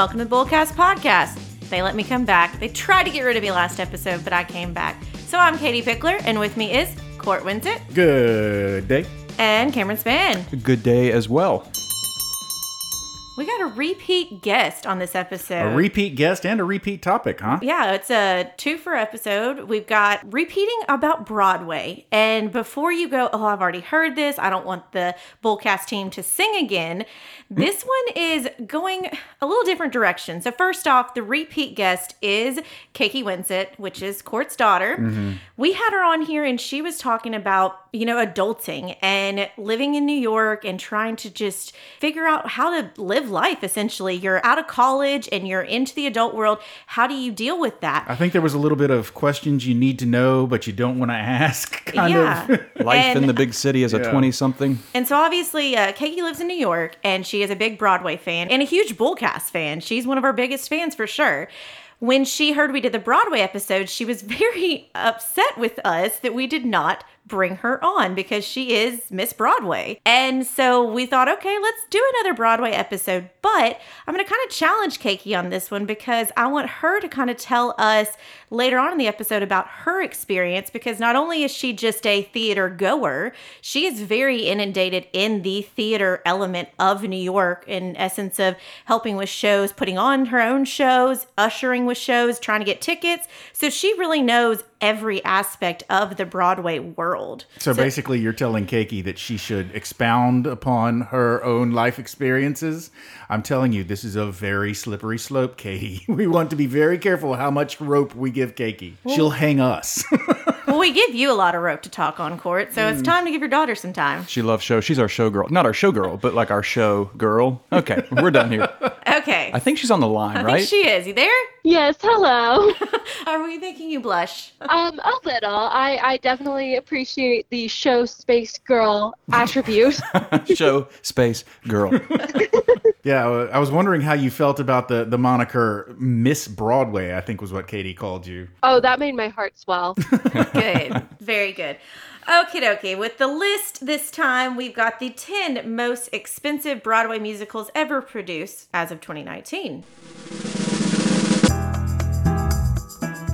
welcome to the Bullcast Podcast. They let me come back. They tried to get rid of me last episode, but I came back. So I'm Katie Pickler, and with me is Court Winsett Good day. and Cameron Span. Good day as well. We got a repeat guest on this episode. A repeat guest and a repeat topic, huh? Yeah, it's a two for episode. We've got repeating about Broadway. And before you go, oh, I've already heard this. I don't want the Bullcast team to sing again. This one is going a little different direction. So, first off, the repeat guest is Keiki Winsett, which is Court's daughter. Mm-hmm. We had her on here and she was talking about, you know, adulting and living in New York and trying to just figure out how to live life essentially. You're out of college and you're into the adult world. How do you deal with that? I think there was a little bit of questions you need to know, but you don't want to ask. Kind yeah. of. Life in the big city as a 20 something. And so obviously, uh, Keiki lives in New York and she is a big Broadway fan and a huge Bullcast fan. She's one of our biggest fans for sure. When she heard we did the Broadway episode, she was very upset with us that we did not bring her on because she is Miss Broadway. And so we thought, okay, let's do another Broadway episode. But I'm going to kind of challenge Keiki on this one because I want her to kind of tell us later on in the episode about her experience because not only is she just a theater goer, she is very inundated in the theater element of New York in essence of helping with shows, putting on her own shows, ushering with shows, trying to get tickets. So she really knows every aspect of the Broadway world. So basically, you're telling Keiki that she should expound upon her own life experiences. I'm telling you, this is a very slippery slope, Katie. We want to be very careful how much rope we give Keiki. She'll hang us. Well, we give you a lot of rope to talk on court, so it's time to give your daughter some time. She loves show. She's our show girl. Not our show girl, but like our show girl. Okay, we're done here. Okay. I think she's on the line, I right? think she is. You there? Yes, hello. Are we making you blush? um, a little. I, I definitely appreciate the show space girl attribute. show space girl. Yeah, I was wondering how you felt about the, the moniker Miss Broadway, I think was what Katie called you. oh, that made my heart swell. Good. Very good. Okie dokie. With the list this time, we've got the 10 most expensive Broadway musicals ever produced as of 2019.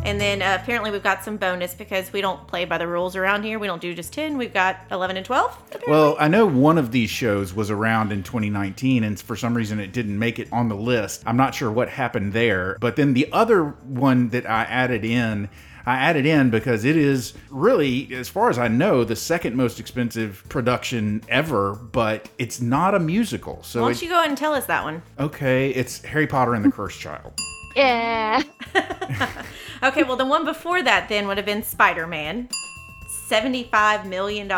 And then uh, apparently we've got some bonus because we don't play by the rules around here. We don't do just 10. We've got 11 and 12. apparently. Well, I know one of these shows was around in 2019, and for some reason it didn't make it on the list. I'm not sure what happened there. But then the other one that I added in, I added in because it is really, as far as I know, the second most expensive production ever, but it's not a musical. So, Why don't you go ahead and tell us that one? okay, it's Harry Potter and the Cursed Child. Yeah. Okay, well, the one before that then would have been Spider Man. $75 million.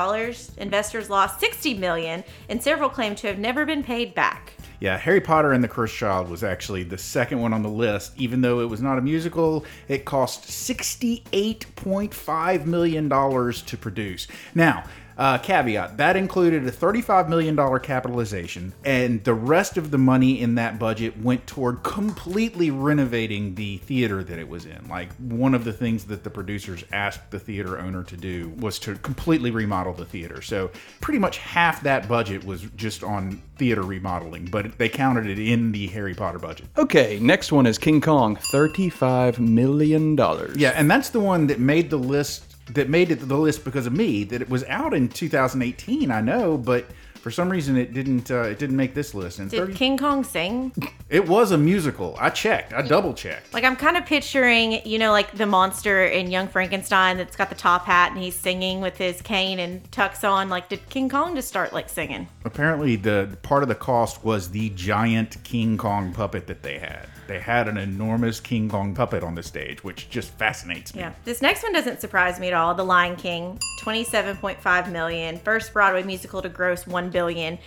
Investors lost 60 million, and several claim to have never been paid back. Yeah, Harry Potter and the Cursed Child was actually the second one on the list. Even though it was not a musical, it cost $68.5 million to produce. Now, uh, caveat that included a $35 million capitalization, and the rest of the money in that budget went toward completely renovating the theater that it was in. Like, one of the things that the producers asked the theater owner to do was to completely remodel the theater. So, pretty much half that budget was just on theater remodeling, but they counted it in the Harry Potter budget. Okay, next one is King Kong. $35 million. Yeah, and that's the one that made the list that made it the list because of me. That it was out in 2018, I know, but for some reason it didn't uh, it didn't make this list. And Did 30, King Kong sing? it was a musical. I checked. I double checked. Like I'm kind of picturing, you know, like the monster in Young Frankenstein that's got the top hat and he's singing with his cane and tucks on. Like, did King Kong just start like singing? Apparently, the part of the cost was the giant King Kong puppet that they had. They had an enormous King Kong puppet on the stage, which just fascinates me. Yeah. This next one doesn't surprise me at all. The Lion King, 27.5 million, first Broadway musical to gross 1 billion.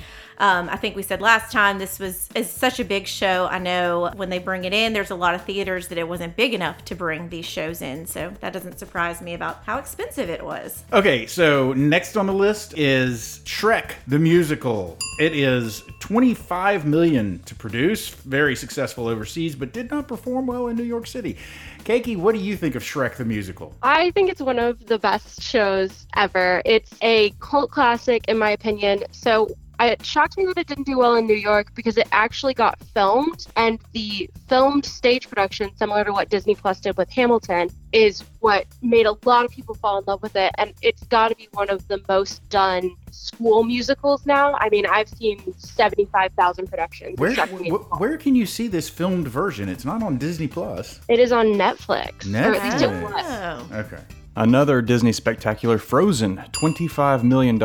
Um, I think we said last time this was is such a big show. I know when they bring it in, there's a lot of theaters that it wasn't big enough to bring these shows in. So that doesn't surprise me about how expensive it was. Okay, so next on the list is Shrek the musical. It is 25 million to produce, very successful overseas, but did not perform well in New York City. Keiki, what do you think of Shrek the musical? I think it's one of the best shows ever. It's a cult classic, in my opinion. So it shocked me that it didn't do well in New York because it actually got filmed, and the filmed stage production, similar to what Disney Plus did with Hamilton, is what made a lot of people fall in love with it. And it's got to be one of the most done school musicals now. I mean, I've seen 75,000 productions. Where It's shocking me. wh- where can you see this filmed version? It's not on Disney Plus. It is on Netflix. Or at least it Netflix. was. Oh. Okay. Another Disney spectacular, Frozen, $25 million.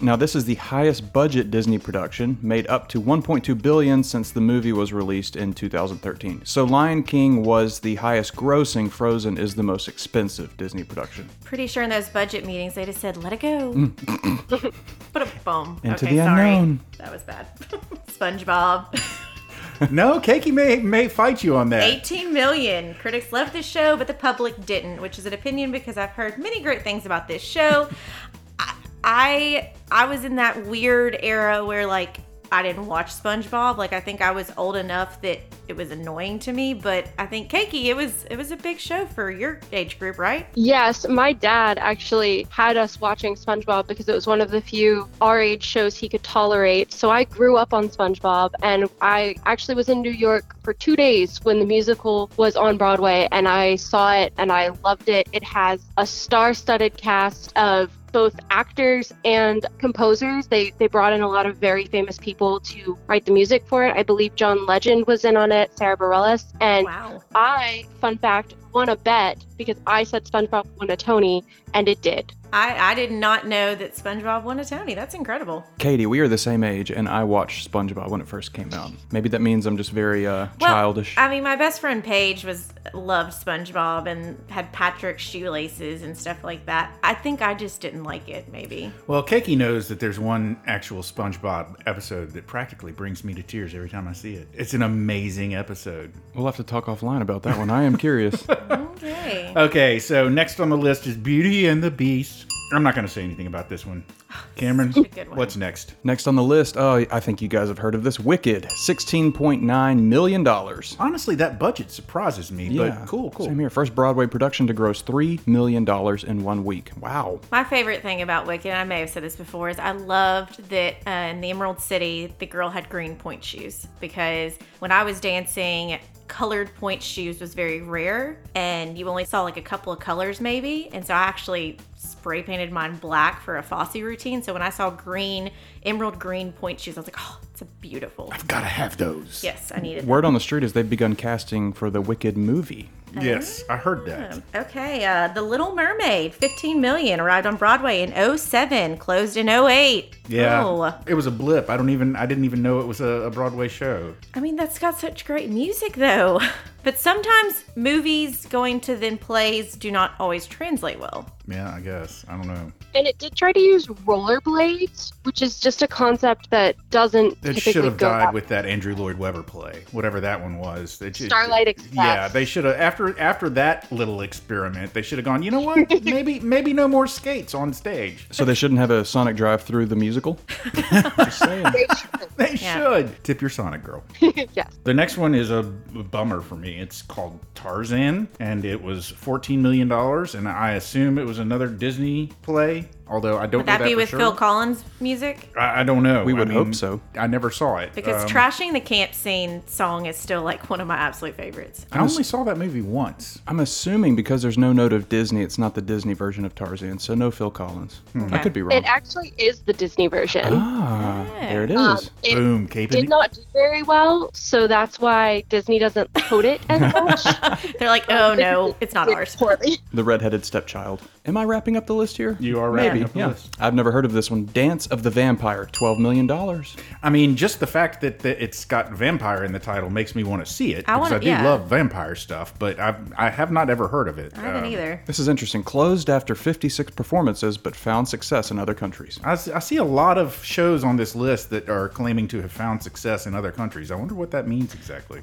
Now, this is the highest budget Disney production, made up to 1.2 billion since the movie was released in 2013. So, Lion King was the highest grossing, Frozen is the most expensive Disney production. Pretty sure in those budget meetings they just said, let it go. Mm. Put a boom. Into okay, the sorry. unknown. That was bad. SpongeBob. No, Keiki may may fight you on that. 18 million. Critics loved the show, but the public didn't, which is an opinion because I've heard many great things about this show. I I, I was in that weird era where like I didn't watch SpongeBob. Like I think I was old enough that it was annoying to me, but I think Keiki, it was it was a big show for your age group, right? Yes, my dad actually had us watching SpongeBob because it was one of the few our age shows he could tolerate. So I grew up on SpongeBob and I actually was in New York for two days when the musical was on Broadway and I saw it and I loved it. It has a star studded cast of both actors and composers. They they brought in a lot of very famous people to write the music for it. I believe John Legend was in on it, Sarah Bareilles, and Wow. I, fun fact, won a bet because I said SpongeBob won a Tony, and it did. I, I did not know that SpongeBob won a Tony. That's incredible. Katie, we are the same age, and I watched SpongeBob when it first came out. Maybe that means I'm just very uh, Well, childish. I mean, my best friend Paige was loved SpongeBob and had Patrick's shoelaces and stuff like that. I think I just didn't like it. Maybe. Well, Keiki knows that there's one actual SpongeBob episode that practically brings me to tears every time I see it. It's an amazing episode. we'll have to talk offline about that one. I am curious. Okay. Okay, so next on the list is Beauty and the Beast. I'm not going to say anything about this one. Cameron, one. what's next? Next on the list, oh, I think you guys have heard of this Wicked, $16.9 million. Honestly, that budget surprises me, but cool, cool. Same here. First Broadway production to gross $3 million in one week. Wow. My favorite thing about Wicked, and I may have said this before, is I loved that uh, in the Emerald City, the girl had green point shoes because when I was dancing, colored point shoes was very rare and you only saw like a couple of colors maybe. And so I actually spray painted mine black for a Fosse routine. So when I saw green, emerald green point shoes, I was like, oh, it's a beautiful. I've Gotta have those. Yes, I needed Word on the street is they've begun casting for the Wicked movie. Yes, I heard that. Okay, uh, The Little Mermaid, 15 million, arrived on Broadway in 07, closed in 08. Yeah, Oh, it was a blip. I don't even. I didn't even know it was a, a Broadway show. I mean, that's got such great music, though. But sometimes movies going to then plays do not always translate well. Yeah, I guess. I don't know. And it did try to use rollerblades, which is just a concept that doesn't It typically should have go died that with that Andrew Lloyd Webber play, whatever that one was. It should- Starlight Express. Yeah, they should have after after that little experiment. They should have gone. You know what? maybe maybe no more skates on stage. So they shouldn't have a Sonic Drive through the musical? Just saying. They should. They Yeah. should tip your Sonic girl. yes. The next one is a bummer for me. It's called Tarzan, and it was fourteen million dollars, and I assume it was another Disney play. Although I don't Would know that that be for with sure. Phil Collins music? I, I don't know. We I would hope so. I never saw it Because Um, Trashing the Camp Scene song is still like one of my absolute favorites. I only saw that movie once. I'm assuming because there's no note of Disney, it's not the Disney version of Tarzan, so no Phil Collins. I Okay. could be wrong. It actually is the Disney version. ah, there it is. Um, it Boom, caping did not do very well, so that's why Disney doesn't quote it as much. They're like, oh no, it's not ours. poorly. the redheaded stepchild. Am I wrapping up the list here? You are wrapping Maybe. Up the yeah. I've never heard of this one. Dance of the Vampire, twelve million dollars. I mean, just the fact that, that it's got vampire in the title makes me want to see it I because wanna- I do yeah. love vampire stuff, but I've, I have not ever heard of it. I haven't Um, either. This is interesting. Closed after 56 performances, but found success in other countries. I, s- I see a lot of shows on this list that are claiming to have found success in other countries. I wonder what that means exactly.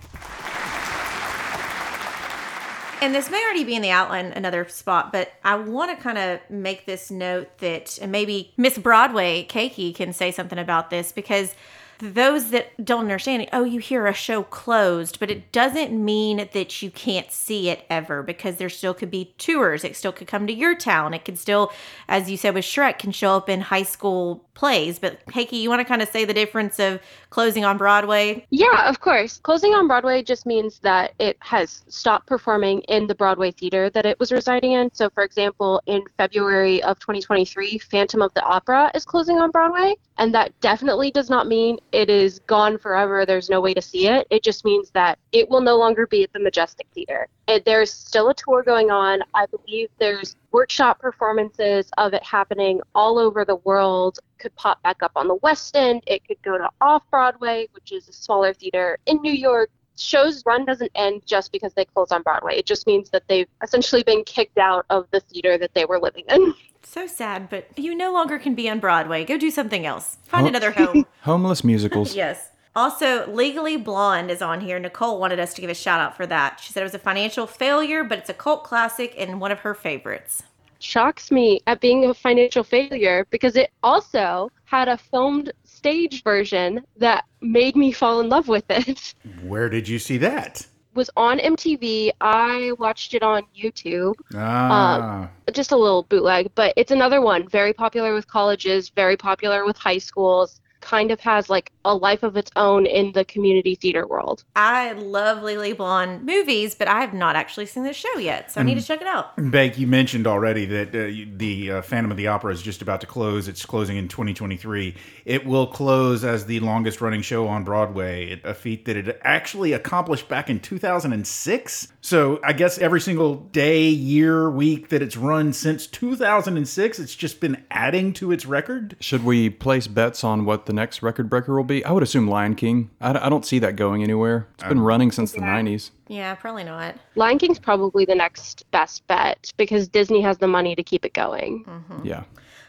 And this may already be in the outline, another spot, but I want to kind of make this note that, and maybe Miss Broadway, Keiki, can say something about this because those that don't understand it, oh, you hear a show closed, but it doesn't mean that you can't see it ever because there still could be tours. It still could come to your town. It could still, as you said with Shrek, can show up in high school plays. But Keiki, you want to kind of say the difference of closing on Broadway? Yeah, of course. Closing on Broadway just means that it has stopped performing in the Broadway theater that it was residing in. So, for example, in February of 2023, Phantom of the Opera is closing on Broadway. And that definitely does not mean it is gone forever. There's no way to see it. It just means that it will no longer be at the Majestic Theater. It, there's still a tour going on. I believe there's workshop performances of it happening all over the world. Could pop back up on the West End. It could go to Off Broadway, which is a smaller theater in New York. Show's run doesn't end just because they close on Broadway. It just means that they've essentially been kicked out of the theater that they were living in. So sad, but you no longer can be on Broadway. Go do something else. Find another home. Homeless musicals. yes. Also, Legally Blonde is on here. Nicole wanted us to give a shout out for that. She said it was a financial failure, but it's a cult classic and one of her favorites. Shocks me at being a financial failure because it also had a filmed stage version that made me fall in love with it. Where did you see that? was on MTV. I watched it on YouTube. Ah. Um, just a little bootleg, but it's another one very popular with colleges, very popular with high schools kind of has like a life of its own in the community theater world. I love Legally Blonde movies, but I have not actually seen this show yet, so I need to check it out. Beck, you mentioned already that uh, the uh, Phantom of the Opera is just about to close. It's closing in 2023. It will close as the longest running show on Broadway, a feat that it actually accomplished back in 2006. So I guess every single day, year, week that it's run since 2006, it's just been adding to its record. Should we place bets on what the next record breaker will be? I would assume Lion King. I, I don't see that going anywhere. It's been uh, running since the 90s. Yeah, probably not. Lion King's probably the next best bet because Disney has the money to keep it going. Mm-hmm. Yeah.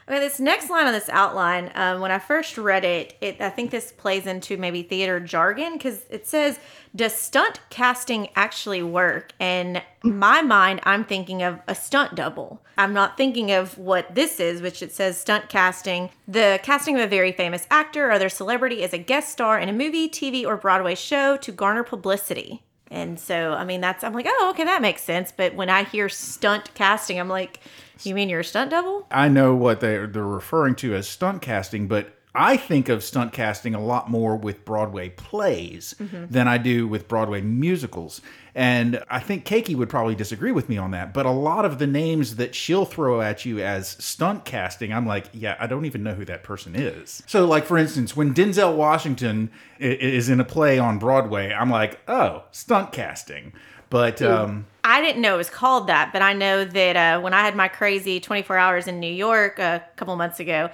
Okay, this next line on this outline, um, when I first read it, it I think this plays into maybe theater jargon because it says, "Does stunt casting actually work?" And my mind, I'm thinking of a stunt double. I'm not thinking of what this is, which it says stunt casting, the casting of a very famous actor or other celebrity as a guest star in a movie, TV, or Broadway show to garner publicity. And so, I mean, that's I'm like, oh, okay, that makes sense. But when I hear stunt casting, I'm like, you mean you're a stunt double? I know what they're, they're referring to as stunt casting, but I think of stunt casting a lot more with Broadway plays than I do with Broadway musicals. And I think Keiki would probably disagree with me on that. But a lot of the names that she'll throw at you as stunt casting, I'm like, yeah, I don't even know who that person is. So, like, for instance, when Denzel Washington is in a play on Broadway, I'm like, oh, stunt casting. But um, I didn't know it was called that, but I know that uh, when I had my crazy 24 hours in New York a couple months ago,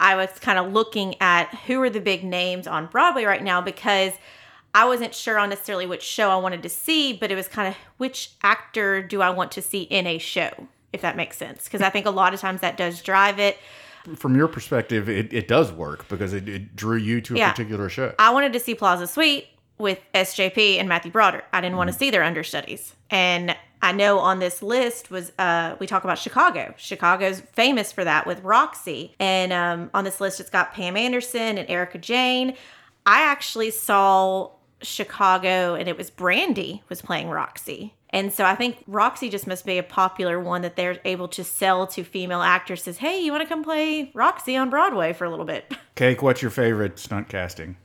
I was kind of looking at who are the big names on Broadway right now because I wasn't sure on necessarily which show I wanted to see, but it was kind of which actor do I want to see in a show, if that makes sense. Because I think a lot of times that does drive it. from your perspective, it, it does work because it, it drew you to a Yeah. particular show. I wanted to see Plaza Suite with SJP and Matthew Broderick. I didn't want to mm. see their understudies. And I know on this list was uh we talk about Chicago. Chicago's famous for that with Roxie. And um on this list it's got Pam Anderson and Erika Jayne. I actually saw Chicago and it was Brandy was playing Roxie. And so I think Roxie just must be a popular one that they're able to sell to female actresses. Hey, you want to come play Roxie on Broadway for a little bit? Cake, what's your favorite stunt casting?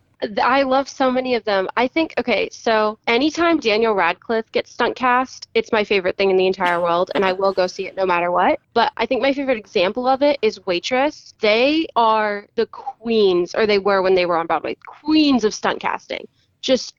I love so many of them. I think, okay, so anytime Daniel Radcliffe gets stunt cast, it's my favorite thing in the entire world, and I will go see it no matter what. But I think my favorite example of it is Waitress. They are the queens, or they were when they were on Broadway, queens of stunt casting. Just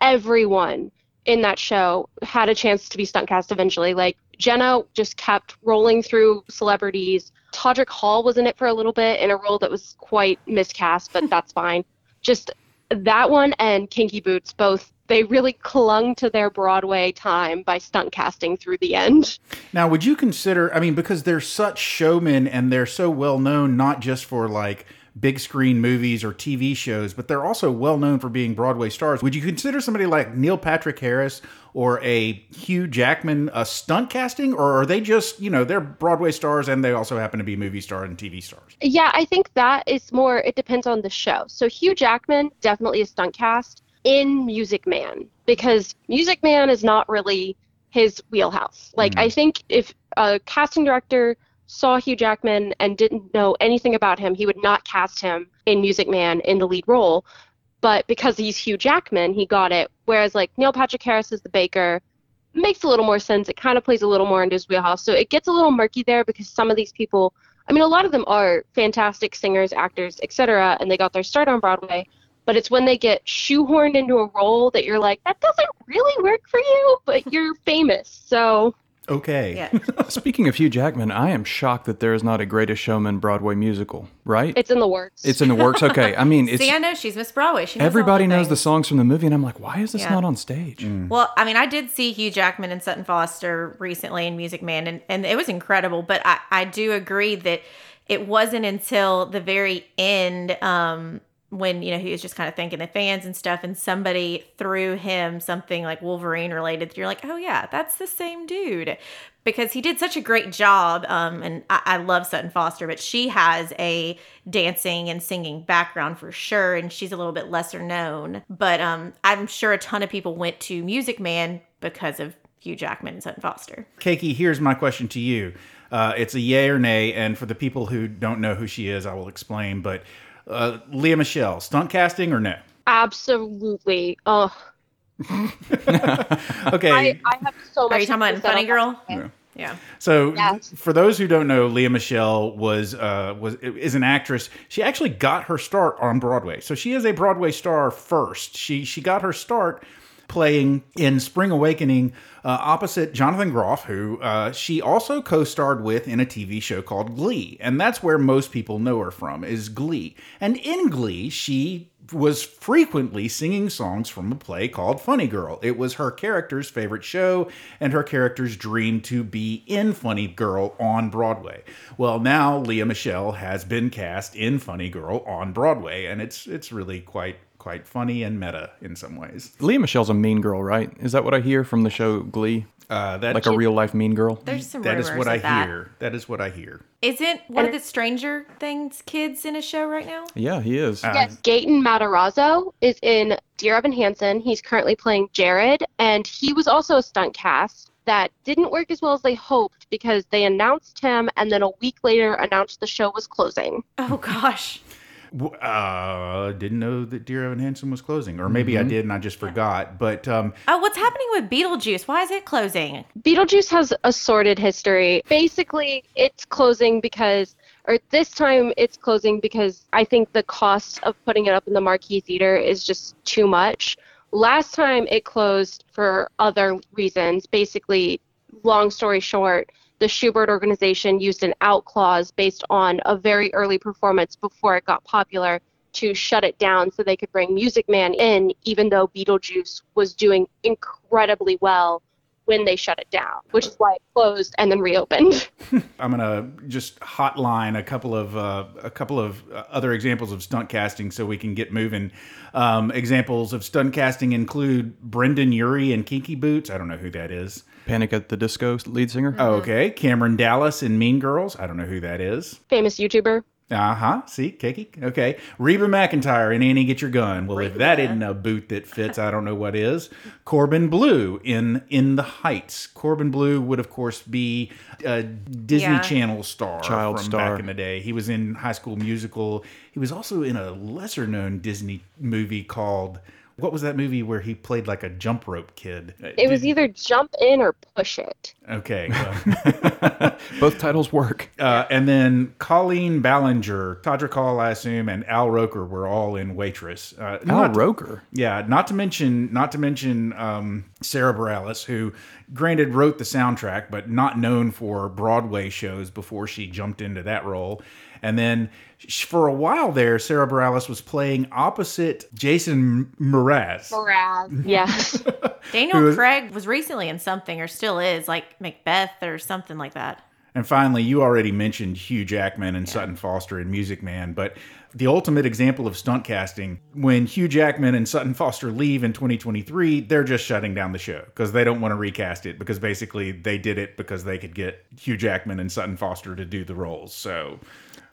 everyone in that show had a chance to be stunt cast eventually. Like Jenna just kept rolling through celebrities. Todrick Hall was in it for a little bit in a role that was quite miscast, but that's fine. Just that one and Kinky Boots both they really clung to their Broadway time by stunt casting through the end. Now, would you consider? I mean, because they're such showmen and they're so well known, not just for like big screen movies or TV shows, but they're also well known for being Broadway stars. Would you consider somebody like Neil Patrick Harris or a Hugh Jackman a stunt casting, or are they just, you know, they're Broadway stars and they also happen to be movie stars and TV stars? Yeah, I think that is more, it depends on the show. So Hugh Jackman, definitely a stunt cast in Music Man, because Music Man is not really his wheelhouse. Like, hmm. I think if a casting director saw Hugh Jackman and didn't know anything about him, he would not cast him in Music Man in the lead role. But because he's Hugh Jackman, he got it. Whereas, like, Neil Patrick Harris is the baker, makes a little more sense. It kind of plays a little more into his wheelhouse. So it gets a little murky there because some of these people, I mean, a lot of them are fantastic singers, actors, etc., and they got their start on Broadway. But it's when they get shoehorned into a role that you're like, that doesn't really work for you, but you're famous. So Okay. Yeah. Speaking of Hugh Jackman, I am shocked that there is not a Greatest Showman Broadway musical, right? it's in the works. It's in the works. Okay. I mean, it's See, I know she's Miss Broadway. She knows all everybody knows the songs from the movie, and I'm like, why is this Yeah. not on stage? Well, I mean, I did see Hugh Jackman and Sutton Foster recently in Music Man, and, and it was incredible. But I, I do agree that it wasn't until the very end um, when, you know, he was just kind of thanking the fans and stuff, and somebody threw him something like Wolverine related. You're like, oh, yeah, that's the same dude. Because he did such a great job. Um, and I, I love Sutton Foster, but she has a dancing and singing background for sure. And she's a little bit lesser known. But um, I'm sure a ton of people went to Music Man because of Hugh Jackman and Sutton Foster. Keiki, here's my question to you. Uh, it's a yay or nay, and for the people who don't know who she is, I will explain. But uh, Lea Michele, stunt casting or no? Absolutely. Oh, Okay. I, I have so much. Are you talking about in to say Funny Girl? that. Yeah. So, Yes. for those who don't know, Lea Michele was uh, was is an actress. She actually got her start on Broadway. So she is a Broadway star first. She she got her start playing in Spring Awakening uh, opposite Jonathan Groff, who uh, she also co-starred with in a TV show called Glee, and that's where most people know her from is Glee. And in Glee, she was frequently singing songs from a play called Funny Girl. It was her character's favorite show and her character's dream to be in Funny Girl on Broadway. Well, now Lea Michele has been cast in Funny Girl on Broadway and it's it's really quite quite funny and meta in some ways. Lea Michele's a mean girl, right? Is that what I hear from the show Glee? Uh, that Like a real life mean girl? There's some that is what I that. hear. That is what I hear. Isn't one of the Stranger Things kids in a show right now? Yeah, he is. Uh, Yes, Gaten Matarazzo is in Dear Evan Hansen. He's currently playing Jared, and he was also a stunt cast that didn't work as well as they hoped because they announced him and then a week later announced the show was closing. Oh gosh. W- Uh, didn't know that Dear Evan Hansen was closing, or maybe I did and I just forgot. But um, Oh, what's happening with Beetlejuice? Why is it closing? Beetlejuice has a sordid history. Basically, it's closing because, or this time it's closing because I think the cost of putting it up in the Marquis Theater is just too much. Last time it closed for other reasons. Basically, long story short, the Shubert organization used an out clause based on a very early performance before it got popular to shut it down so they could bring Music Man in, even though Beetlejuice was doing incredibly well when they shut it down, which is why it closed and then reopened. I'm gonna just hotline a couple of uh, a couple of uh, other examples of stunt casting so we can get moving. Um, examples of stunt casting include Brendon Urie and Kinky Boots. I don't know who that is. Panic at the Disco lead singer? Oh, Okay, Cameron Dallas in Mean Girls. I don't know who that is. Famous YouTuber. Uh huh. See, Keiki. Okay. Reba McEntire in Annie Get Your Gun. Well, if that isn't a boot that fits, I don't know what is. Corbin Bleu in In the Heights. Corbin Bleu would, of course, be a Disney Yeah. Channel star Child from star. back in the day. He was in High School Musical. He was also in a lesser known Disney movie called. What was that movie where he played like a jump rope kid? It was either jump in or push it. Okay. well, Both titles work. Uh, and then Colleen Ballinger, Todrick Hall, I assume, and Al Roker were all in Waitress. Uh, Al not- Roker. yeah, not to mention, not to mention um, Sarah Bareilles, who, granted, wrote the soundtrack, but not known for Broadway shows before she jumped into that role. And then for a while there, Sarah Bareilles was playing opposite Jason Mraz. Mraz. Yeah. Who Daniel is- Craig was recently in something, or still is, like Macbeth or something like that. And finally, you already mentioned Hugh Jackman and Sutton Foster in Music Man, but the ultimate example of stunt casting, when Hugh Jackman and Sutton Foster leave in 2023, they're just shutting down the show because they don't want to recast it because basically they did it because they could get Hugh Jackman and Sutton Foster to do the roles. So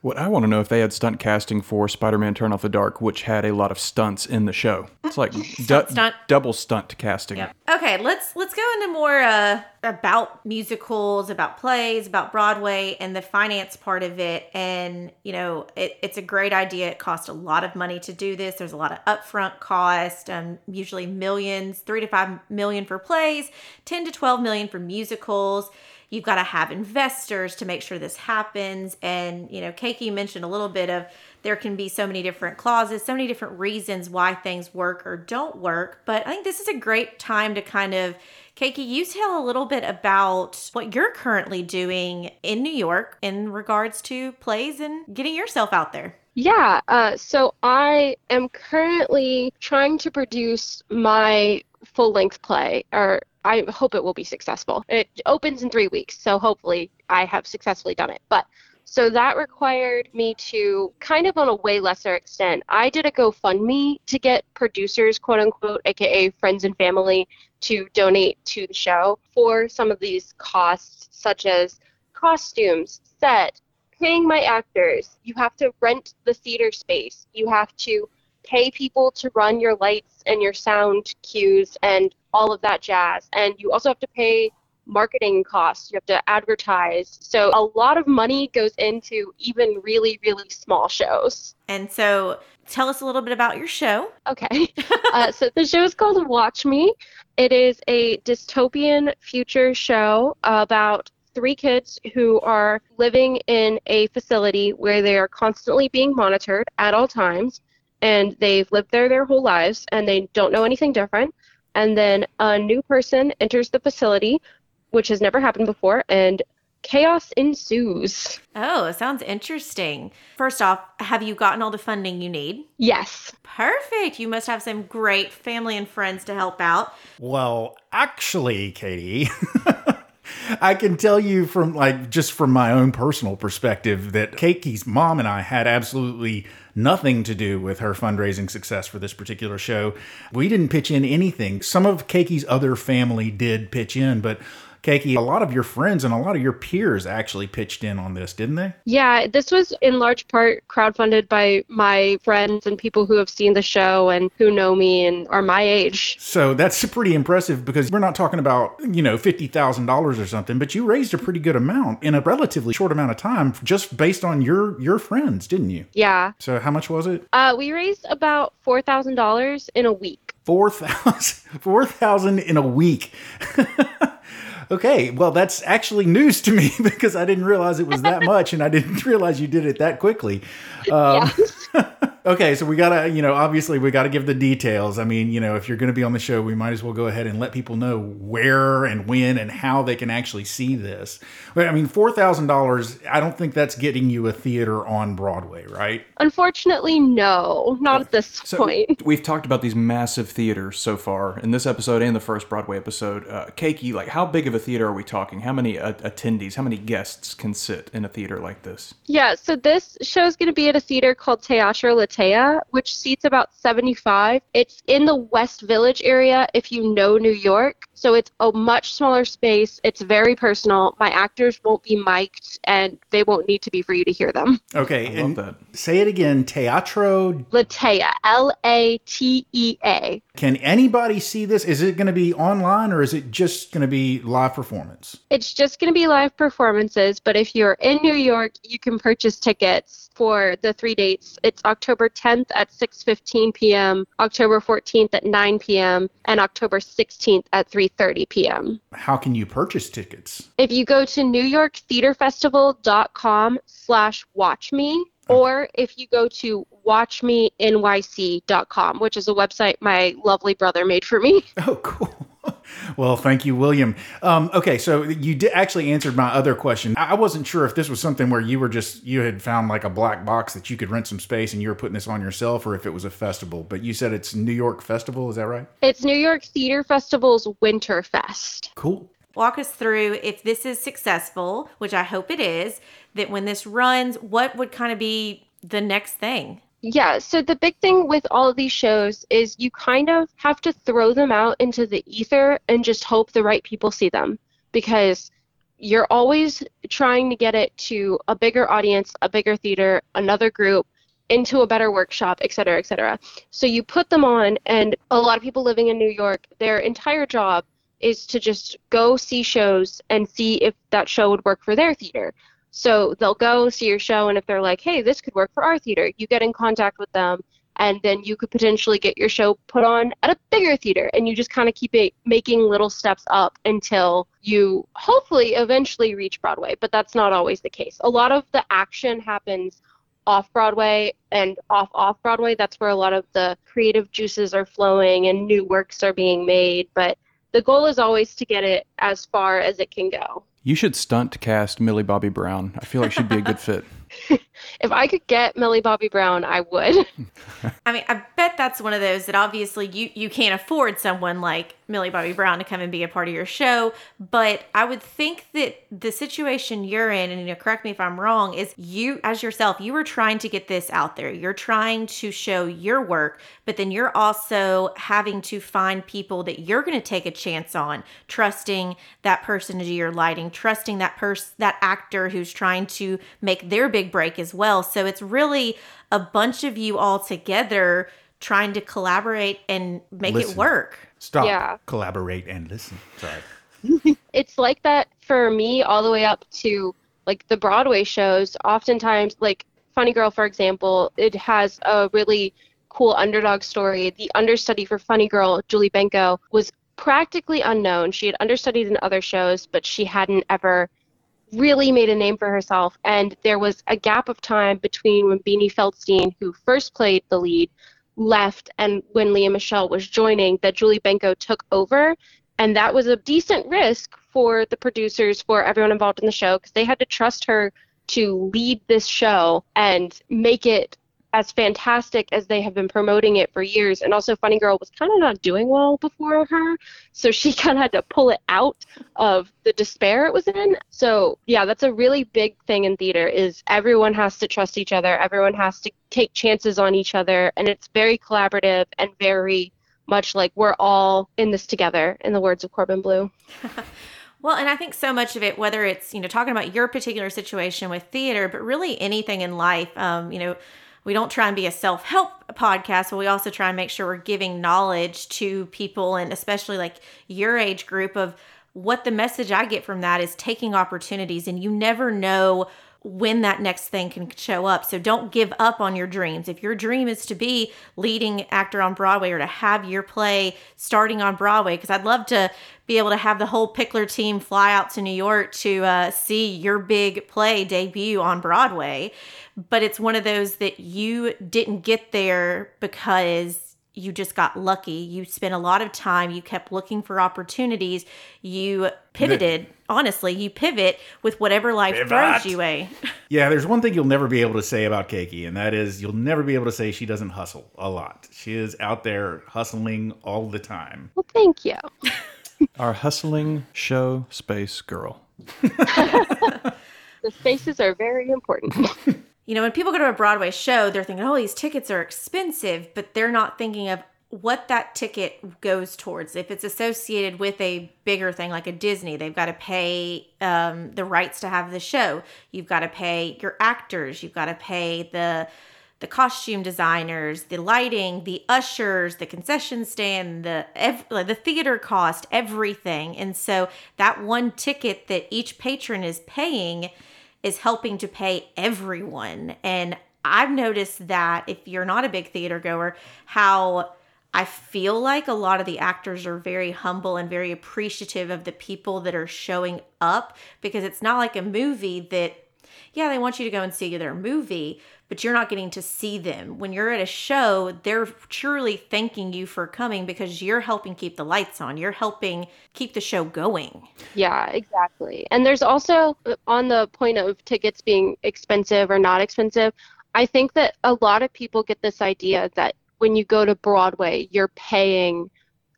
What I want to know if they had stunt casting for Spider-Man: Turn Off the Dark, which had a lot of stunts in the show. It's like du- stunt. double stunt casting. Yep. Okay, let's let's go into more uh, about musicals, about plays, about Broadway, and the finance part of it. And you know, it, it's a great idea. It costs a lot of money to do this. There's a lot of upfront cost. Um, usually millions, three to five million for plays, ten to twelve million for musicals. You've got to have investors to make sure this happens. And you know, Keiki mentioned a little bit of there can be so many different clauses, so many different reasons why things work or don't work. But I think this is a great time to kind of, Keiki, you tell a little bit about what you're currently doing in New York in regards to plays and getting yourself out there. Yeah, uh, so I am currently trying to produce my full length play, or I hope it will be successful. It opens in three weeks, so hopefully I have successfully done it. But so that required me to kind of on a way lesser extent. I did a GoFundMe to get producers, quote unquote, aka friends and family, to donate to the show for some of these costs, such as costumes, set, paying my actors. You have to rent the theater space. You have to pay people to run your lights and your sound cues and all of that jazz. And you also have to pay marketing costs. You have to advertise. So a lot of money goes into even really, really small shows. And so tell us a little bit about your show. Okay. uh, so the show is called Watch Me. It is a dystopian future show about three kids who are living in a facility where they are constantly being monitored at all times. And they've lived there their whole lives and they don't know anything different. And then a new person enters the facility, which has never happened before, and chaos ensues. Oh, sounds interesting. First off, have you gotten all the funding you need? Yes. Perfect. You must have some great family and friends to help out. Well, actually, Katie, I can tell you from like just from my own personal perspective that Keiki's mom and I had absolutely nothing to do with her fundraising success for this particular show. We didn't pitch in anything. Some of Keiki's other family did pitch in, but Keiki, a lot of your friends and a lot of your peers actually pitched in on this, didn't they? Yeah, this was in large part crowdfunded by my friends and people who have seen the show and who know me and are my age. So that's pretty impressive because we're not talking about, you know, $50,000 or something, but you raised a pretty good amount in a relatively short amount of time just based on your your friends, didn't you? Yeah. So how much was it? Uh, we raised about $4,000 in a week. 4,000 4,000 in a week. okay, well that's actually news to me because I didn't realize it was that much and I didn't realize you did it that quickly. Um, okay, so we gotta, you know, obviously we gotta give the details. I mean, you know, if you're gonna be on the show, we might as well go ahead and let people know where and when and how they can actually see this. But I mean, four thousand dollars. I don't think that's getting you a theater on Broadway, right? Unfortunately, no, not at this So point. we've talked about these massive theaters so far in this episode and the first Broadway episode. Uh, Keiki, like how big of a theater are we talking? How many uh, attendees? How many guests can sit in a theater like this? Yeah, so this show is going to be at a theater called Teatro Latea, which seats about 75. It's in the West Village area if you know New York. So it's a much smaller space. It's very personal. My actors won't be mic'd and they won't need to be for you to hear them. Okay, I love and that. say it again. Teatro. Latea, L A T E A. Can anybody see this? Is it going to be online or is it just going to be live performance? It's just going to be live performances, but if you're in New York, you can purchase tickets for the three dates. It's October 10th at 6:15 p.m., October 14th at 9 p.m., and October 16th at 3:30 p.m. How can you purchase tickets? If you go to newyorktheaterfestival.com slash watch me, oh. or if you go to watchmenyc.com, which is a website my lovely brother made for me. Oh, cool. Well, thank you, William. Um, okay, so you did actually answered my other question. I I wasn't sure if this was something where you were just you had found like a black box that you could rent some space and you were putting this on yourself, or if it was a festival. But you said it's New York Festival, is that right? It's New York Theater Festival's Winter Fest. Cool. walk us through if this is successful, which I hope it is, that when this runs, what would kind of be the next thing? Yeah, so the big thing with all of these shows is you kind of have to throw them out into the ether and just hope the right people see them because you're always trying to get it to a bigger audience, a bigger theater, another group, into a better workshop, et cetera, et cetera. So you put them on, and a lot of people living in New York, their entire job is to just go see shows and see if that show would work for their theater. So they'll go see your show, and if they're like, hey, this could work for our theater, you get in contact with them, and then you could potentially get your show put on at a bigger theater, and you just kind of keep it making little steps up until you hopefully eventually reach Broadway. But that's not always the case. A lot of the action happens off Broadway and off off Broadway. That's where a lot of the creative juices are flowing and new works are being made. But the goal is always to get it as far as it can go. You should stunt cast Millie Bobby Brown. I feel like she'd be a good fit. if I could get Millie Bobby Brown, I would. I mean, I bet that's one of those that obviously you you can't afford someone like Millie Bobby Brown to come and be a part of your show, but I would think that the situation you're in, and you know, correct me if I'm wrong, is you as yourself, you were trying to get this out there. You're trying to show your work, but then you're also having to find people that you're going to take a chance on, trusting that person to do your lighting, trusting that person, that actor who's trying to make their big break as well. So it's really a bunch of you all together trying to collaborate and make Listen. it work. Stop, Yeah. collaborate, and listen. Sorry. it's like that for me all the way up to like the Broadway shows. Oftentimes, like Funny Girl, for example, it has a really cool underdog story. The understudy for Funny Girl, Julie Benko, was practically unknown. She had understudied in other shows, but she hadn't ever really made a name for herself. And there was a gap of time between when Beanie Feldstein, who first played the lead, left and when Lea Michele was joining, that Julie Benko took over. And that was a decent risk for the producers, for everyone involved in the show, because they had to trust her to lead this show and make it as fantastic as they have been promoting it for years. And also, Funny Girl was kind of not doing well before her, so she kind of had to pull it out of the despair it was in. So yeah, that's a really big thing in theater is everyone has to trust each other. Everyone has to take chances on each other, and it's very collaborative and very much like we're all in this together. In the words of Corbin Bleu. Well, and I think so much of it, whether it's, you know, talking about your particular situation with theater, but really anything in life, um, you know, we don't try and be a self help podcast, but we also try and make sure we're giving knowledge to people and especially like your age group of what the message I get from that is taking opportunities. And you never know when that next thing can show up. So don't give up on your dreams. If your dream is to be leading actor on Broadway or to have your play starting on Broadway, because I'd love to be able to have the whole Pickler team fly out to New York to uh, see your big play debut on Broadway. But it's one of those that you didn't get there because you just got lucky. You spent a lot of time, you kept looking for opportunities, you pivoted. Honestly, you pivot with whatever life Pivot. throws you a. Yeah, there's one thing you'll never be able to say about Keiki, and that is you'll never be able to say she doesn't hustle a lot. She is out there hustling all the time. Well, thank you. Our hustling show space girl. The spaces are very important. You know, when people go to a Broadway show, they're thinking, oh, these tickets are expensive, but they're not thinking of what that ticket goes towards. If it's associated with a bigger thing like a Disney, they've got to pay um, the rights to have the show. You've got to pay your actors. You've got to pay the the costume designers, the lighting, the ushers, the concession stand, the ev- the theater cost, everything. And so that one ticket that each patron is paying is helping to pay everyone. And I've noticed that if you're not a big theater goer, how I feel like a lot of the actors are very humble and very appreciative of the people that are showing up because it's not like a movie that, yeah, they want you to go and see their movie, but you're not getting to see them. When you're at a show, they're truly thanking you for coming because you're helping keep the lights on, you're helping keep the show going. Yeah, exactly. And there's also, uh, on the point of tickets being expensive or not expensive, I think that a lot of people get this idea that when you go to Broadway, you're paying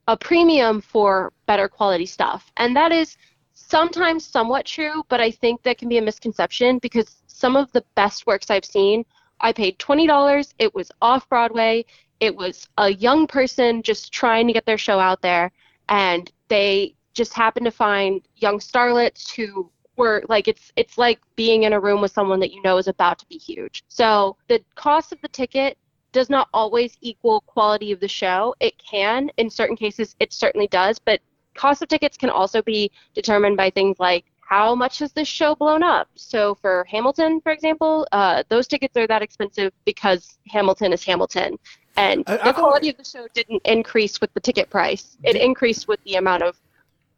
a premium for better quality stuff. And that is sometimes somewhat true, but I think that can be a misconception because some of the best works I've seen, I paid $20. It was off Broadway. It was a young person just trying to get their show out there, and they just happened to find young starlets who were like it's it's like being in a room with someone that you know is about to be huge. So the cost of the ticket does not always equal quality of the show. It can in certain cases it certainly does, but cost of tickets can also be determined by things like how much has this show blown up? So for Hamilton, for example, uh, those tickets are that expensive because Hamilton is Hamilton. And I- the I've quality of the show didn't increase with the ticket price. It increased with the amount of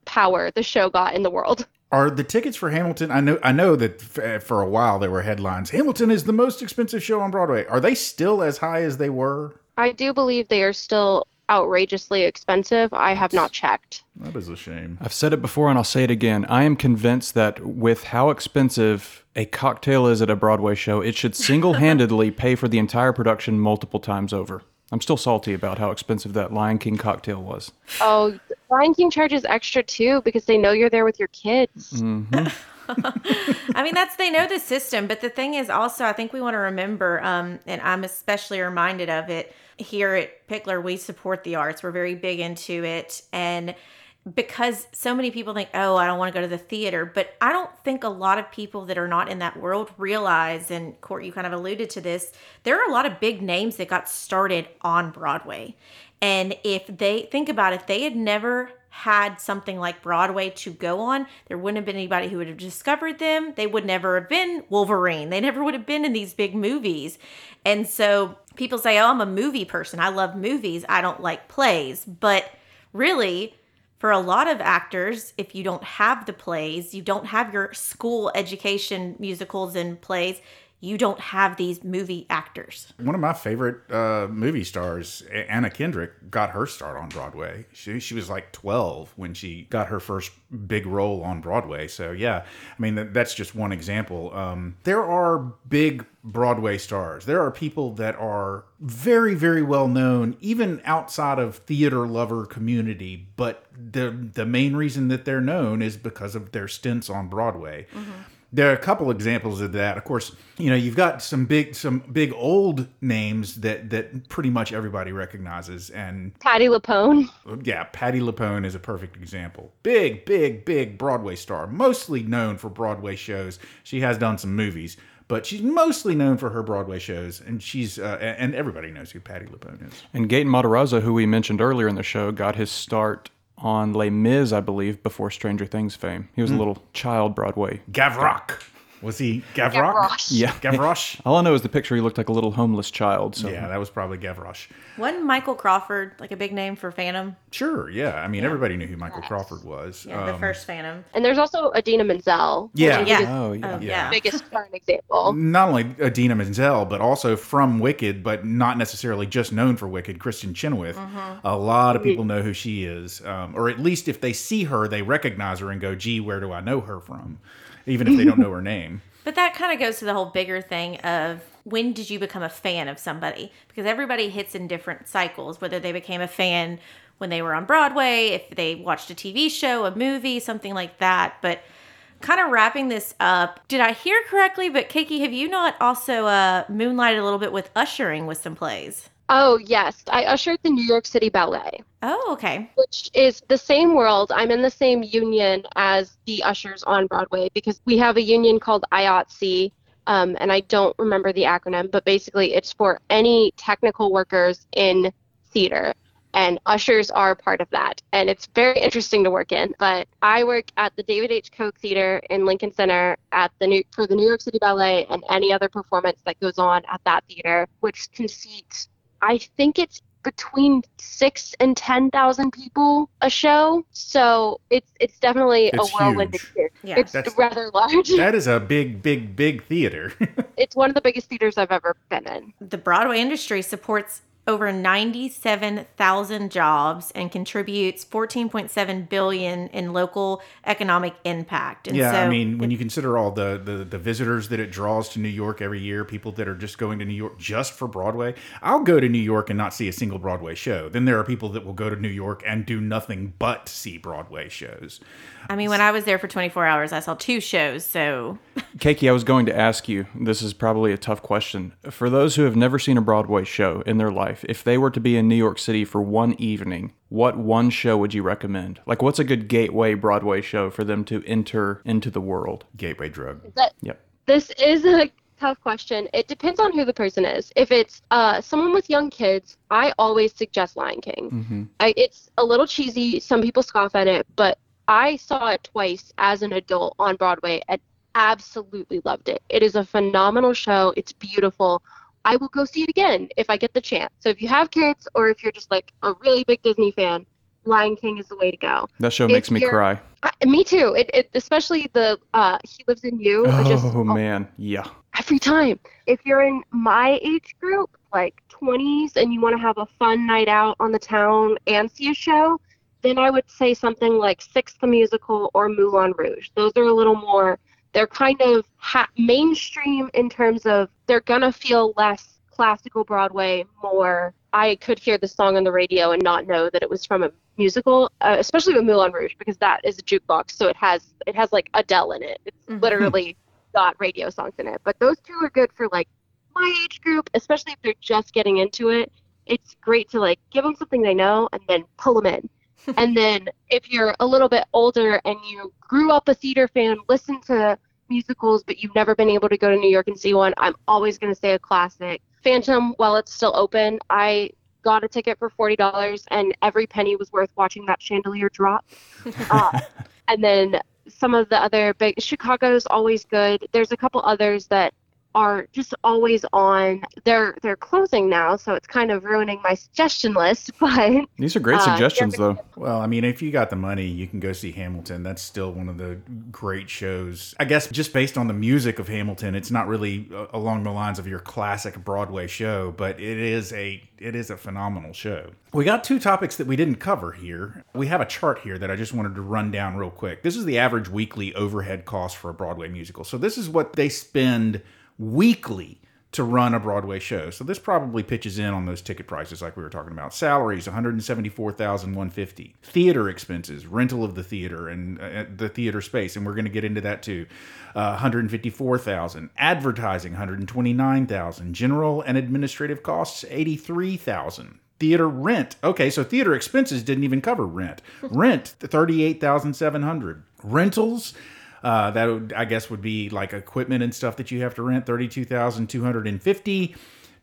power the show got in the world. Are the tickets for Hamilton? I know. I know that f- for a while there were headlines. Hamilton is the most expensive show on Broadway. Are they still as high as they were? I do believe they are still outrageously expensive. I have not checked. That is a shame. I've said it before and I'll say it again. I am convinced that with how expensive a cocktail is at a Broadway show, it should single handedly pay for the entire production multiple times over. I'm still salty about how expensive that Lion King cocktail was. Oh, Lion King charges extra too because they know you're there with your kids. I mean, that's they know the system, but the thing is also, I think we want to remember, um, and I'm especially reminded of it here at Pickler. We support the arts. We're very big into it, and because so many people think, oh, I don't want to go to the theater, but I don't think a lot of people that are not in that world realize. And Court, you kind of alluded to this. There are a lot of big names that got started on Broadway, and if they think about it, they had never had something like Broadway to go on, there wouldn't have been anybody who would have discovered them. They would never have been Wolverine. They never would have been in these big movies. And so people say, oh, I'm a movie person. I love movies. I don't like plays. But really, for a lot of actors, if you don't have the plays, you don't have your school education musicals and plays, you don't have these movie actors. One of my favorite uh, movie stars, Anna Kendrick, got her start on Broadway. She, she was like 12 when she got her first big role on Broadway. So, yeah, I mean, that, that's just one example. Um, there are big Broadway stars. There are people that are very, very well known, even outside of theater lover community. But the the main reason that they're known is because of their stints on Broadway there are a couple examples of that. Of course, you know you've got some big some big old names that that pretty much everybody recognizes, and Patti LuPone. yeah, Patti LuPone is a perfect example. Big, big, big Broadway star, mostly known for Broadway shows. She has done some movies, but she's mostly known for her Broadway shows, and she's uh, and everybody knows who Patti LuPone is. And Gaten Matarazzo, who we mentioned earlier in the show, got his start on Les Mis, I believe, before Stranger Things fame. He was a hmm. little child Broadway. Gavroche. Was he Gavroche? Gavroche. Yeah. Gavroche. All I know is the picture, he looked like a little homeless child. So Yeah, that was probably Gavroche. Wasn't Michael Crawford like a big name for Phantom? Sure, yeah. I mean, everybody knew who Michael Crawford was. Yeah, the Um, first Phantom. And there's also Idina Menzel. Yeah. which Yeah. is Oh, yeah. Yeah. yeah. biggest current example. not only Idina Menzel, but also from Wicked, but not necessarily just known for Wicked, Kristin Chenoweth. A lot of people know who she is, um, or at least if they see her, they recognize her and go, "Gee, where do I know her from?" Even if they don't know her name. But that kind of goes to the whole bigger thing of when did you become a fan of somebody? Because everybody hits in different cycles, whether they became a fan when they were on Broadway, if they watched a TV show, a movie, something like that. But kind of wrapping this up, did I hear correctly? But Keiki, have you not also uh, moonlighted a little bit with ushering with some plays? Oh, yes. I ushered the New York City Ballet, Oh, okay. which is the same world. I'm in the same union as the ushers on Broadway because we have a union called IOTC, um, and I don't remember the acronym, but basically it's for any technical workers in theater. And ushers are part of that. And it's very interesting to work in. But I work at the David H. Koch Theater in Lincoln Center at the New, for the New York City Ballet and any other performance that goes on at that theater, which can seat I think it's between six and ten thousand people a show. So it's it's definitely It's a whirlwind huge. experience. Yeah. It's That's- rather large. That is a big, big, big theater. it's one of the biggest theaters I've ever been in. The Broadway industry supports over 97,000 jobs and contributes 14.7 billion in local economic impact. And Yeah, so I mean, when you consider all the, the the visitors that it draws to New York every year, people that are just going to New York just for Broadway, I'll go to New York and not see a single Broadway show. Then there are people that will go to New York and do nothing but see Broadway shows. I mean, when I was there for 24 hours, I saw two shows. So Keiki, I was going to ask you, this is probably a tough question. For those who have never seen a Broadway show in their life, if they were to be in New York City for one evening, what one show would you recommend? Like, what's a good gateway Broadway show for them to enter into the world? Gateway drug. That Yep. this is a tough question. It depends on who the person is. If it's uh, someone with young kids, I always suggest Lion King. I, it's a little cheesy. Some people scoff at it, but I saw it twice as an adult on Broadway and absolutely loved it. It is a phenomenal show. It's beautiful. I will go see it again if I get the chance. So if you have kids or if you're just like a really big Disney fan, Lion King is the way to go. That show If makes me cry. I, me too. It, it especially the uh, He Lives in You. I just Oh, man. Yeah. every time. If you're in my age group, like 20s, and you want to have a fun night out on the town and see a show, then I would say something like Six the Musical or Moulin Rouge. Those are a little more, they're kind of ha- mainstream in terms of they're going to feel less classical Broadway, more. I could hear the song on the radio and not know that it was from a musical, uh, especially with Moulin Rouge because that is a jukebox, so it has it has like Adele in it. It's Mhm. literally got radio songs in it. But those two are good for like my age group, especially if they're just getting into it. It's great to like give them something they know and then pull them in. And then if you're a little bit older and you grew up a theater fan, listen to musicals, but you've never been able to go to New York and see one, I'm always going to say a classic. Phantom, while it's still open, I got a ticket for $40 and every penny was worth watching that chandelier drop. Uh, and then some of the other big Chicago's always good. There's a couple others that are just always on. They're they're closing now, so it's kind of ruining my suggestion list. But These are great Uh, suggestions, though. Well, I mean, if you got the money, you can go see Hamilton. That's still one of the great shows. I guess just based on the music of Hamilton, it's not really uh, along the lines of your classic Broadway show, but it is a it is a phenomenal show. We got two topics that we didn't cover here. We have a chart here that I just wanted to run down real quick. This is the average weekly overhead cost for a Broadway musical. So this is what they spend weekly to run a Broadway show. So this probably pitches in on those ticket prices like we were talking about. Salaries 174,150. Theater expenses, rental of the theater and uh, the theater space and we're going to get into that too. Uh, 154,000. Advertising 129,000. General and administrative costs 83,000. Theater rent. Okay, so theater expenses didn't even cover rent. Rent 38,700. Rentals uh, that would, I guess would be like equipment and stuff that you have to rent, thirty-two thousand two hundred and fifty.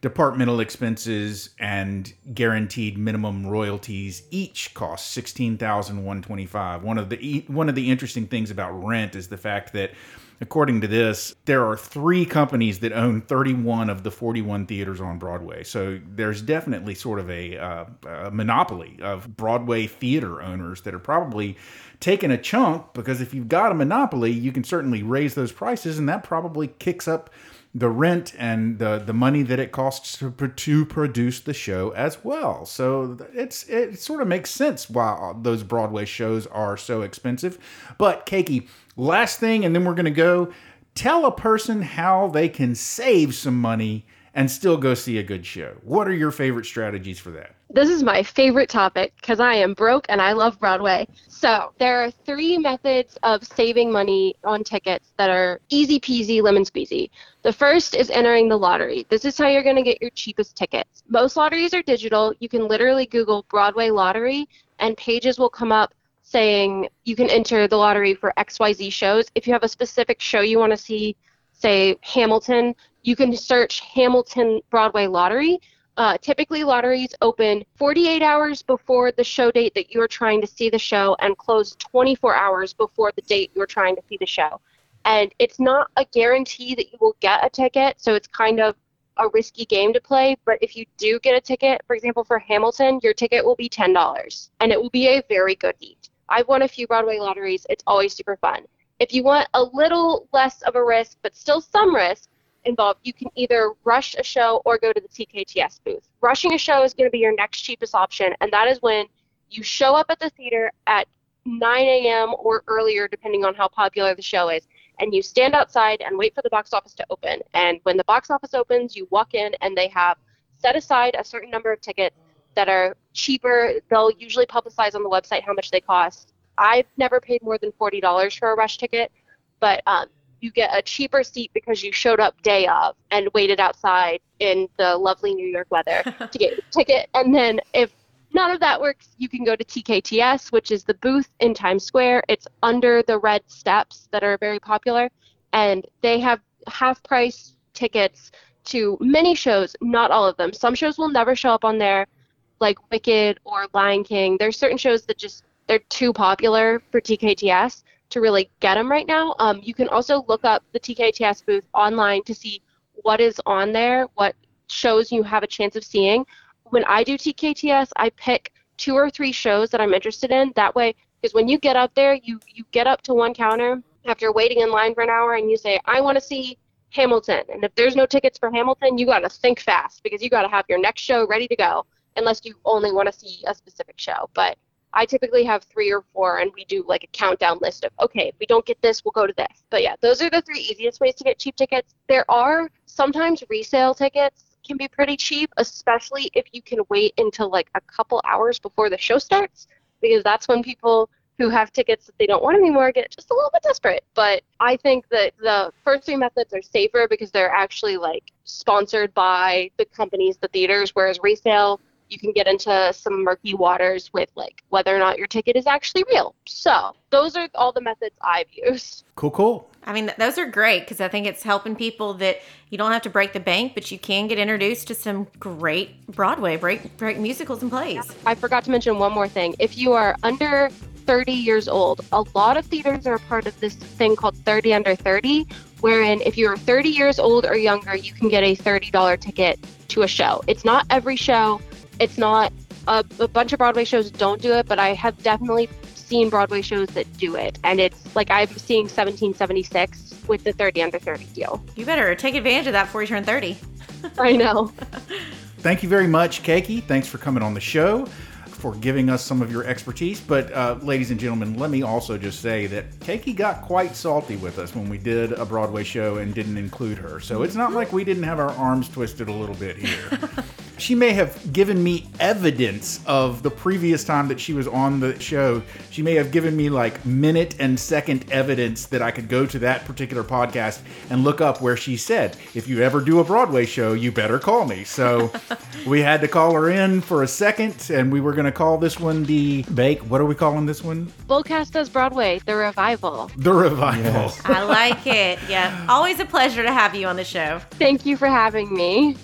Departmental expenses and guaranteed minimum royalties each cost sixteen thousand one twenty-five. One of the one of the interesting things about rent is the fact that, according to this, there are three companies that own thirty-one of the forty-one theaters on Broadway. So there's definitely sort of a, uh, a monopoly of Broadway theater owners that are probably taking a chunk because if you've got a monopoly, you can certainly raise those prices, and that probably kicks up the rent and the the money that it costs to, to produce the show as well. So it's it sort of makes sense why those Broadway shows are so expensive. But Keiki, last thing, and then we're gonna go. Tell a person how they can save some money and still go see a good show. What are your favorite strategies for that? this is my favorite topic because I am broke and I love Broadway. So there are three methods of saving money on tickets that are easy peasy lemon squeezy. The first is entering the lottery. This is how you're going to get your cheapest tickets. Most lotteries are digital. You can literally Google Broadway lottery and pages will come up saying you can enter the lottery for XYZ shows. If you have a specific show you want to see, say Hamilton, you can search Hamilton Broadway lottery. Uh, typically, lotteries open 48 hours before the show date that you're trying to see the show and close 24 hours before the date you're trying to see the show. And it's not a guarantee that you will get a ticket, so it's kind of a risky game to play. But if you do get a ticket, for example, for Hamilton, your ticket will be $10 and it will be a very good eat. I've won a few Broadway lotteries, it's always super fun. If you want a little less of a risk, but still some risk, involved. You can either rush a show or go to the TKTS booth. Rushing a show is going to be your next cheapest option, and that is when you show up at the theater at 9 a.m. or earlier, depending on how popular the show is, and you stand outside and wait for the box office to open. And when the box office opens, you walk in, and they have set aside a certain number of tickets that are cheaper. They'll usually publicize on the website how much they cost. I've never paid more than $40 for a rush ticket, but um, you get a cheaper seat because you showed up day of and waited outside in the lovely New York weather to get your ticket. And then if none of that works, you can go to TKTS, which is the booth in Times Square. It's under the red steps that are very popular, and they have half price tickets to many shows, not all of them. Some shows will never show up on there, like Wicked or Lion King. There's certain shows that just they're too popular for TKTS to really get them right now. Um, you can also look up the TKTS booth online to see what is on there, what shows you have a chance of seeing. When I do TKTS, I pick two or three shows that I'm interested in. That way, because when you get up there, you you get up to one counter after waiting in line for an hour, and you say, "I want to see Hamilton." And if there's no tickets for Hamilton, you got to think fast because you got to have your next show ready to go, unless you only want to see a specific show. But I typically have three or four, and we do like a countdown list of, okay, if we don't get this, we'll go to this. But yeah, those are the three easiest ways to get cheap tickets. There are sometimes resale tickets can be pretty cheap, especially if you can wait until like a couple hours before the show starts, because that's when people who have tickets that they don't want anymore get just a little bit desperate. But I think that the first three methods are safer because they're actually like sponsored by the companies, the theaters, whereas resale you can get into some murky waters with like whether or not your ticket is actually real. So those are all the methods I've used. Cool, cool. I mean, th- those are great because I think it's helping people that you don't have to break the bank, but you can get introduced to some great Broadway break break musicals and plays. I forgot to mention one more thing. If you are under 30 years old, a lot of theaters are a part of this thing called 30 under 30, wherein if you're 30 years old or younger, you can get a $30 ticket to a show. It's not every show. It's not a, a bunch of Broadway shows don't do it, but I have definitely seen Broadway shows that do it. And it's like I'm seeing 1776 with the 30 under 30 deal. You better take advantage of that before you turn 30. I know. Thank you very much, Keiki. Thanks for coming on the show, for giving us some of your expertise. But, uh, ladies and gentlemen, let me also just say that Keiki got quite salty with us when we did a Broadway show and didn't include her. So it's not like we didn't have our arms twisted a little bit here. she may have given me evidence of the previous time that she was on the show. She may have given me like minute and second evidence that I could go to that particular podcast and look up where she said, if you ever do a Broadway show, you better call me. So we had to call her in for a second and we were going to call this one the Bake. What are we calling this one? Bullcast does Broadway, the revival. The Revival. I like it. Yeah. Always a pleasure to have you on the show. Thank you for having me.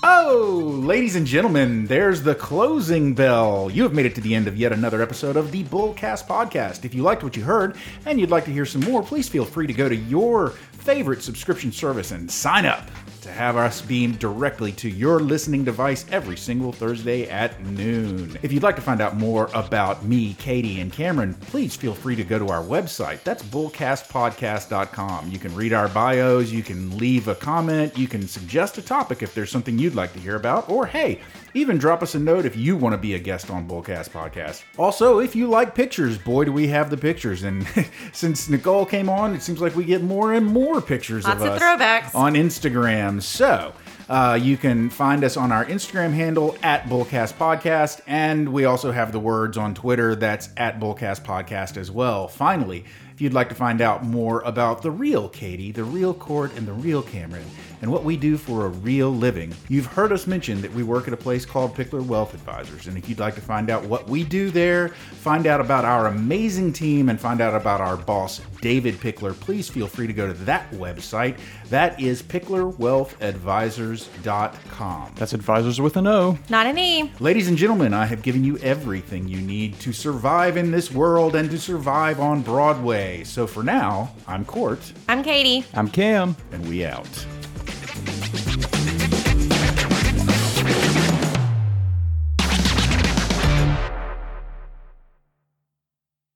Oh, ladies and gentlemen, there's the closing bell. You have made it to the end of yet another episode of the Bullcast Podcast. If you liked what you heard and you'd like to hear some more, please feel free to go to your favorite subscription service and sign up to have us beamed directly to your listening device every single Thursday at noon. If you'd like to find out more about me, Katie, and Cameron, please feel free to go to our website. That's bullcastpodcast.com. You can read our bios, you can leave a comment, you can suggest a topic if there's something you'd like to hear about, or hey, even drop us a note if you want to be a guest on Bullcast Podcast. Also, if you like pictures, boy, do we have the pictures. And since Nicole came on, it seems like we get more and more pictures Lots of of us throwbacks. on Instagram. So, uh, you can find us on our Instagram handle at Bullcast Podcast, and we also have the words on Twitter that's at Bullcast Podcast as well. Finally, if you'd like to find out more about the real Katie, the real Court, and the real Cameron, and what we do for a real living, you've heard us mention that we work at a place called Pickler Wealth Advisors. And if you'd like to find out what we do there, find out about our amazing team, and find out about our boss, David Pickler, please feel free to go to that website. That is picklerwealthadvisors.com. That's advisors with an O. Not an E. Ladies and gentlemen, I have given you everything you need to survive in this world and to survive on Broadway. So for now, I'm Court, I'm Katie. I'm Cam. and we out.